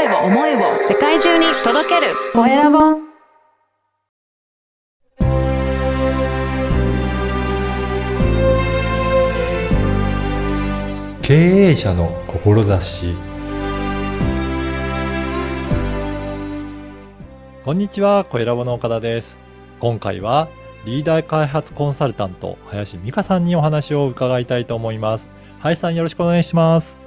声を、思いを世界中に届けるコエラボ。経営者の志こんにちは、コエラボの岡田です。今回はリーダー開発コンサルタント林美香さんにお話を伺いたいと思います。林さんよろしくお願いします。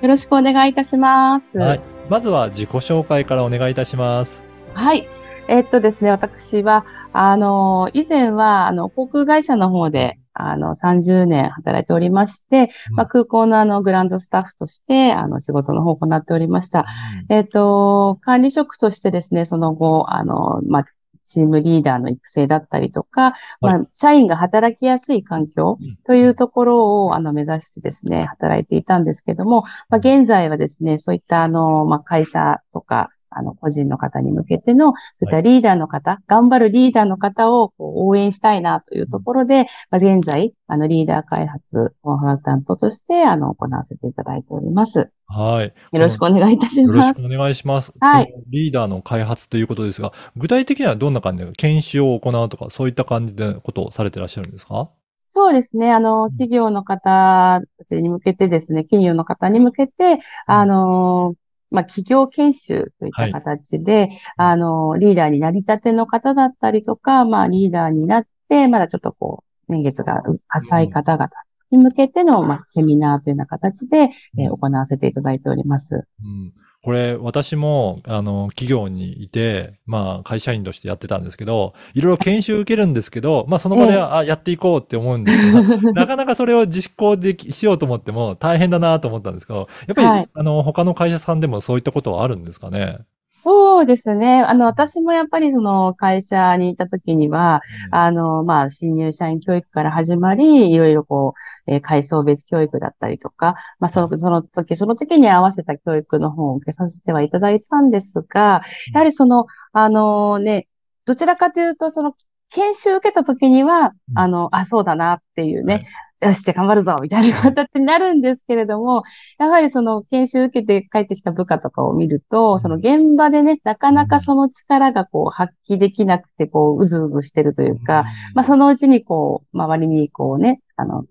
よろしくお願いいたします。はい。まずは自己紹介からお願いいたします。はい。えっとですね、私は、あの、以前は、あの、航空会社の方で、あの、30年働いておりまして、まあ、空港のあの、グランドスタッフとして、あの、仕事の方を行っておりました。えっと、管理職としてですね、その後、あの、まあ、チームリーダーの育成だったりとか、まあ、社員が働きやすい環境というところを、あの、目指してですね、働いていたんですけども、まあ、現在はですね、そういった、あの、まあ、会社とか、あの、個人の方に向けての、そういったリーダーの方、頑張るリーダーの方をこう応援したいなというところで、まあ、現在、あの、リーダー開発コンサルタントとして、あの、行わせていただいております。はい。よろしくお願いいたします。よろしくお願いします。はいリーダーの開発ということですが、具体的にはどんな感じで研修を行うとか、そういった感じでことをされてらっしゃるんですか？そうですね。あの、企業の方たちに向けてですね、企業の方に向けて、あの、まあ、企業研修といった形で、あの、リーダーになりたての方だったりとか、まあ、リーダーになって、まだちょっとこう、年月が浅い方々に向けての、まあ、セミナーというような形で、えー行わせていただいております。うんこれ、私も、あの、企業にいて、まあ、会社員としてやってたんですけど、いろいろ研修受けるんですけど、まあ、その場では、あ、やっていこうって思うんですけど、なかなかそれを実行でき、しようと思っても大変だなと思ったんですけど、やっぱり、はいあの、他の会社さんでもそういったことはあるんですかね？そうですね。あの、私もやっぱりその会社にいた時には、あの、まあ、新入社員教育から始まり、いろいろこう、えー階層別教育だったりとか、まあ、その、その時、その時に合わせた教育の方を受けさせてはいただいたんですが、やはりその、あのね、どちらかというと、その、研修受けた時には、うん。あの、あ、そうだなっていうね、はいよし、じゃあ頑張るぞみたいな形になるんですけれども、やはりその研修受けて帰ってきた部下とかを見ると、その現場でね、なかなかその力がこう発揮できなくて、こう、うずうずしてるというか、まあそのうちにこう、周りにこうね、あの、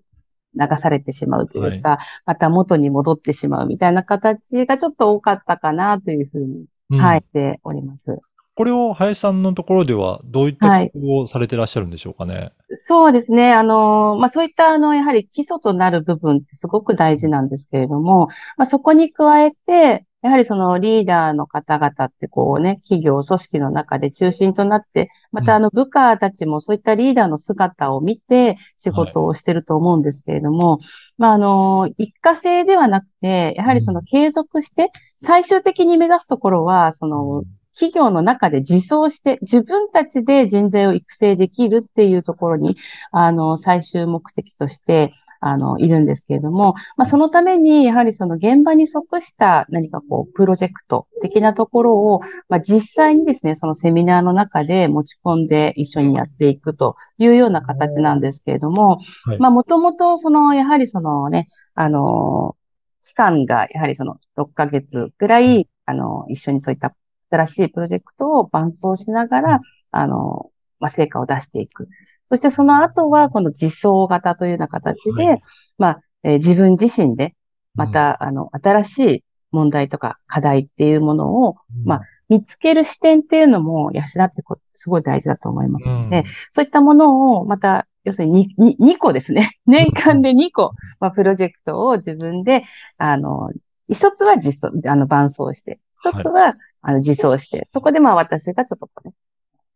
流されてしまうというか、また元に戻ってしまうみたいな形がちょっと多かったかなというふうに、うん。はい、ております。これを林さんのところではどういった工夫をされてらっしゃるんでしょうかね？そうですね。あの、まあ、そういった、あの、やはり基礎となる部分ってすごく大事なんですけれども、まあ、そこに加えて、やはりそのリーダーの方々ってこうね、企業、組織の中で中心となって、またあの部下たちもそういったリーダーの姿を見て仕事をしてると思うんですけれども、まああの、一過性ではなくて、やはりその継続して、最終的に目指すところは、その、企業の中で自走して、自分たちで人材を育成できるっていうところに、あの、最終目的として、あの、いるんですけれども、まあ、そのために、やはりその現場に即した何かこう、プロジェクト的なところを、まあ、実際にですね、そのセミナーの中で持ち込んで一緒にやっていくというような形なんですけれども、はい。まあ、もともと、その、やはりそのね、あの、期間が、やはりその、6ヶ月ぐらい、あの、一緒にそういった新しいプロジェクトを伴走しながら、あの、まあ、成果を出していく。そしてその後は、この実装型というような形で、はい。まあ、えー自分自身で、また、あの、新しい問題とか課題っていうものをうん、まあ見つける視点っていうのも養ってこすごい大事だと思いますので、うん。そういったものを、また、要するににに2個ですね。年間で2個、まあ、プロジェクトを自分で、あの、一つは実装、あの、伴走して、一つは、あの、実装して、そこでまあ私がちょっとね、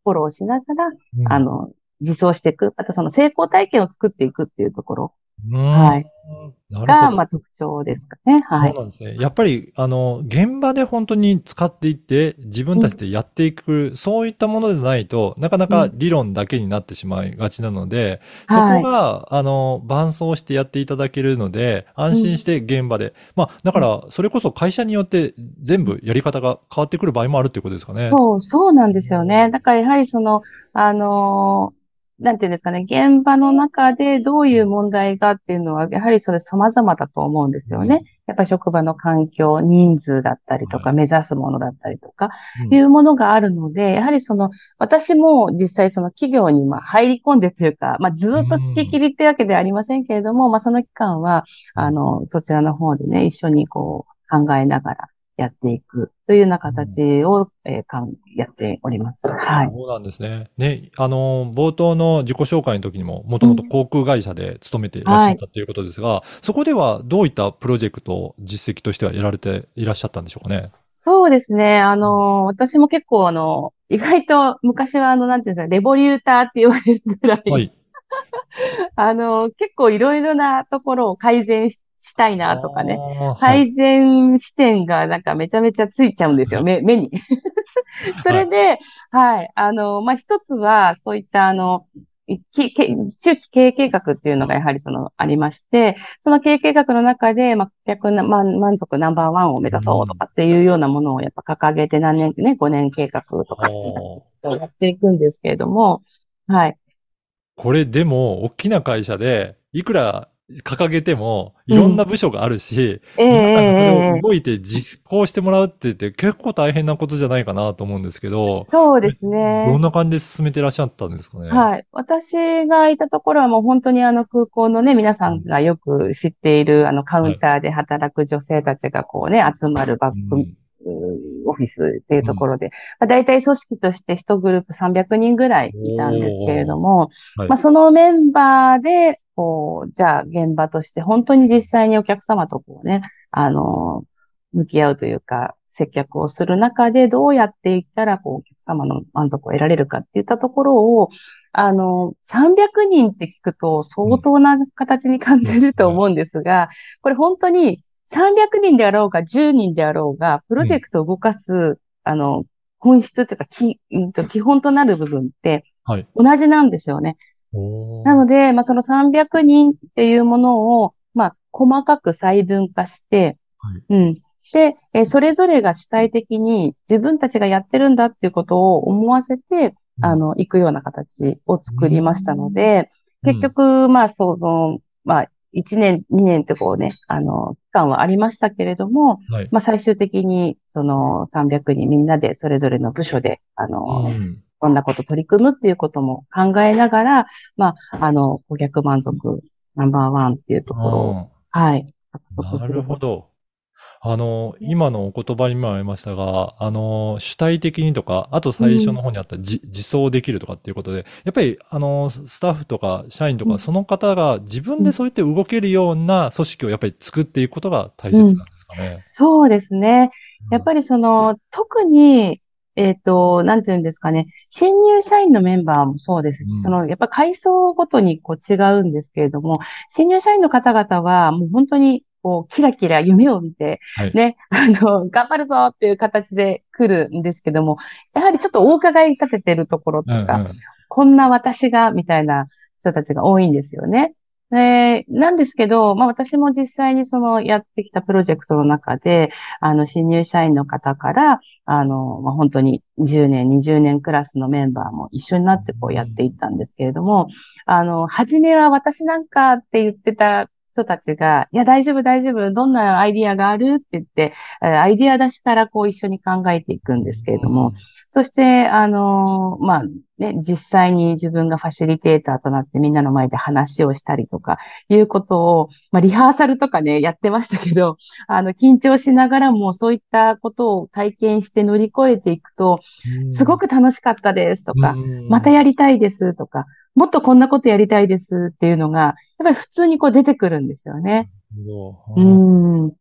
フォローしながら、うん。あの、実装していく、またその成功体験を作っていくっていうところ。うん。はいが、どまあ特徴ですかね。はいそう。なんですね。やっぱり、あの、現場で本当に使っていって、自分たちでやっていく、そういったものでないとなかなか理論だけになってしまいがちなので、そこはい。が、あの、伴走してやっていただけるので、安心して現場で。まあ、だから、それこそ会社によって全部やり方が変わってくる場合もあるっていうことですかね。そう、そうなんですよね。だからやはりその、あのーなんていうんですかね、現場の中でどういう問題がっていうのは、やはりそれ様々だと思うんですよね。うん。やっぱり職場の環境、人数だったりとか、は目指すものだったりとか、うん。いうものがあるので、やはりその、私も実際その企業にまあ入り込んでというか、まあずっと付ききりってわけではありませんけれども、まあその期間は、あの、そちらの方でね、一緒にこう考えながらやっていくというような形を、えーかんやっております。はい。そうなんですね。ね、あの、冒頭の自己紹介の時にも、もともと航空会社で勤めていらっしゃったということですが、そこではどういったプロジェクトを実績としてはやられていらっしゃったんでしょうかね？そうですね。あの、私も結構あの、意外と昔はあの、なんていうんですか、レボリューターって言われるぐらい、はい。あの、結構いろいろなところを改善ししたいなとかね。改善視点がなんかめちゃめちゃついちゃうんですよ、目、目に。それで、はい、あの、まあ、一つは、そういったあの、きけ中期経営計画っていうのがやはりその、ありまして、その経営計画の中で、まあ、顧客な満満足ナンバーワンを目指そうとかっていうようなものをやっぱ掲げて何年、ね、5年計画とかおやっていくんですけれども、はい。これでも、大きな会社で、いくら掲げても、いろんな部署があるし、ええ皆さんがそれえ。えを動いて実行してもらうって言って結構大変なことじゃないかなと思うんですけど、そうですね。どんな感じで進めてらっしゃったんですかね？はい。私がいたところはもう本当にあの空港のね、皆さんがよく知っているあのカウンターで働く女性たちがこうね、集まるバック、うん。オフィスっていうところで、まあ、大体組織として1グループ300人ぐらいいたんですけれども、はい。まあ、そのメンバーで、こう、じゃあ現場として本当に実際にお客様とこうね、あの、向き合うというか、接客をする中でどうやっていったら、こう、お客様の満足を得られるかっていったところを、あの、300人って聞くと相当な形に感じると思うんですが、これ本当に300人であろうが10人であろうが、プロジェクトを動かす、あの、本質というか、基本となる部分ってはい。同じなんですよね。おーなので、まあ、その300人っていうものを、まあ、細かく細分化して、はい。うん。で、えーそれぞれが主体的に自分たちがやってるんだっていうことを思わせて、あの、行くような形を作りましたので、結局、まあ、そう、その、まあ、1年、2年ってこうね、あの、期間はありましたけれども、うん、はい。まあ、最終的に、その、300人みんなでそれぞれの部署で、あの、うんこんなこと取り組むっていうことも考えながら、まあ、あの、顧客満足ナンバーワンっていうところを、はい、なるるほど。あの、今のお言葉にもありましたが、あの、主体的にとか、あと最初の方にあった自、自走できるとかっていうことで、やっぱり、あの、スタッフとか社員とか、うん。その方が自分でそうやって動けるような組織をやっぱり作っていくことが大切なんですかね。そうですね。やっぱり、りその、特に、えっと、なんていうんですかね。新入社員のメンバーもそうですし、うんその、やっぱ階層ごとにこう違うんですけれども、新入社員の方々はもう本当に、こう、キラキラ夢を見て、はいね、あの、頑張るぞっていう形で来るんですけども、やはりちょっとお伺い立ててるところとか、うんうんこんな私が、みたいな人たちが多いんですよね。で、なんですけど、まあ私も実際にそのやってきたプロジェクトの中で、あの、新入社員の方から、あの、まあ本当に10年、20年クラスのメンバーも一緒になってこうやっていったんですけれども、あの、初めは私なんかって言ってた人たちが、いや、大丈夫、大丈夫、どんなアイディアがある？って言って、えーアイディア出しからこう一緒に考えていくんですけれども、そして、あのまあ、ね、実際に自分がファシリテーターとなってみんなの前で話をしたりとか、いうことを、まあ、リハーサルとかね、やってましたけど、あの、緊張しながらもそういったことを体験して乗り越えていくと、うんすごく楽しかったですとか、うんまたやりたいですとか、もっとこんなことやりたいですっていうのが、やっぱり普通にこう出てくるんですよね。うどん。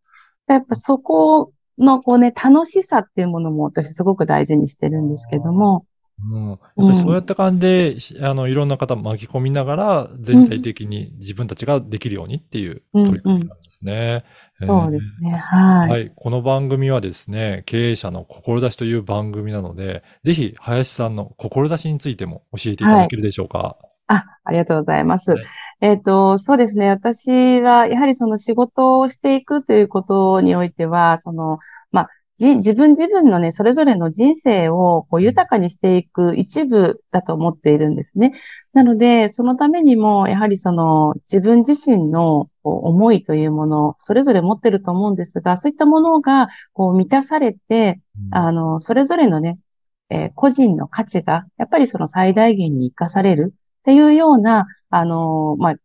やっぱそこのこうね、楽しさっていうものも私すごく大事にしてるんですけども、うん、やっぱりそうやった感じで、しあの、いろんな方巻き込みながら、全体的に自分たちができるようにっていううん取り組みなんですね。そうですね。はい。はい。この番組はですね、経営者の志という番組なので、ぜひ、林さんの志についても教えていただけるでしょうか？あ、ありがとうございます。はいえっと、そうですね。私は、やはりその仕事をしていくということにおいては、その、まあ、じ自分自分のね、それぞれの人生をこう豊かにしていく一部だと思っているんですね。なので、そのためにも、やはりその自分自身の思いというもの、それぞれ持ってると思うんですが、そういったものがこう満たされて、あの、それぞれのね、えー個人の価値が、やっぱりその最大限に活かされるっていうような、あの、まあ、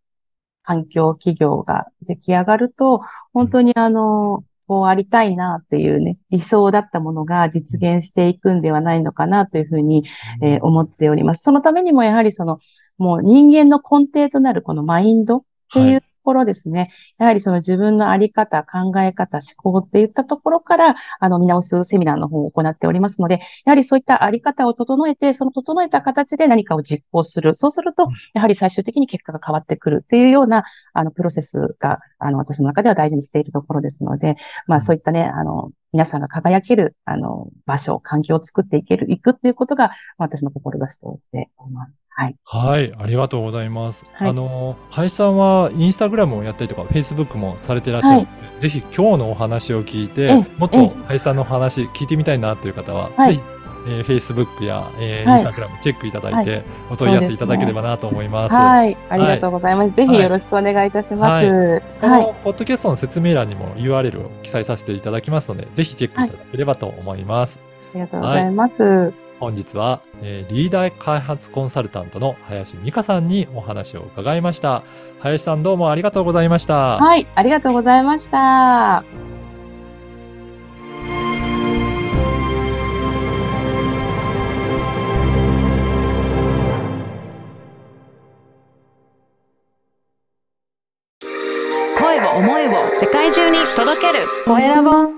環境企業が出来上がると、本当にあの、こうありたいなっていうね、理想だったものが実現していくんではないのかなというふうに、えー思っております。そのためにもやはりその、もう人間の根底となるこのマインドっていうころですね。やはりその自分のあり方、考え方、思考っていったところから、あの、見直すセミナーの方を行っておりますので、やはりそういったあり方を整えて、その整えた形で何かを実行する。そうすると、やはり最終的に結果が変わってくるというような、あの、プロセスが、あの、私の中では大事にしているところですので、まあそういったね、あの、皆さんが輝ける、あの、場所、環境を作っていける、いくっていうことが、私の志としております。はい。はい、ありがとうございます。はいあの、林さんはインスタグラムをやったりとか、フェイスブックもされてらっしゃるので、ぜひ今日のお話を聞いてええ、もっとええ林さんのお話聞いてみたいなという方は、はいぜひ、えー、フェイスブックや、えーはいインスタグラムチェックいただいて、お問い合わせいただければなと思います。はい。ありがとうございます。ぜひよろしくお願いいたします。はい。このポッドキャストの説明欄にも URL を記載させていただきますので、ぜひチェックいただければと思います。ありがとうございます。本日は、えーリーダー開発コンサルタントの林美香さんにお話を伺いました。林さんどうもありがとうございました。はい。ありがとうございました。声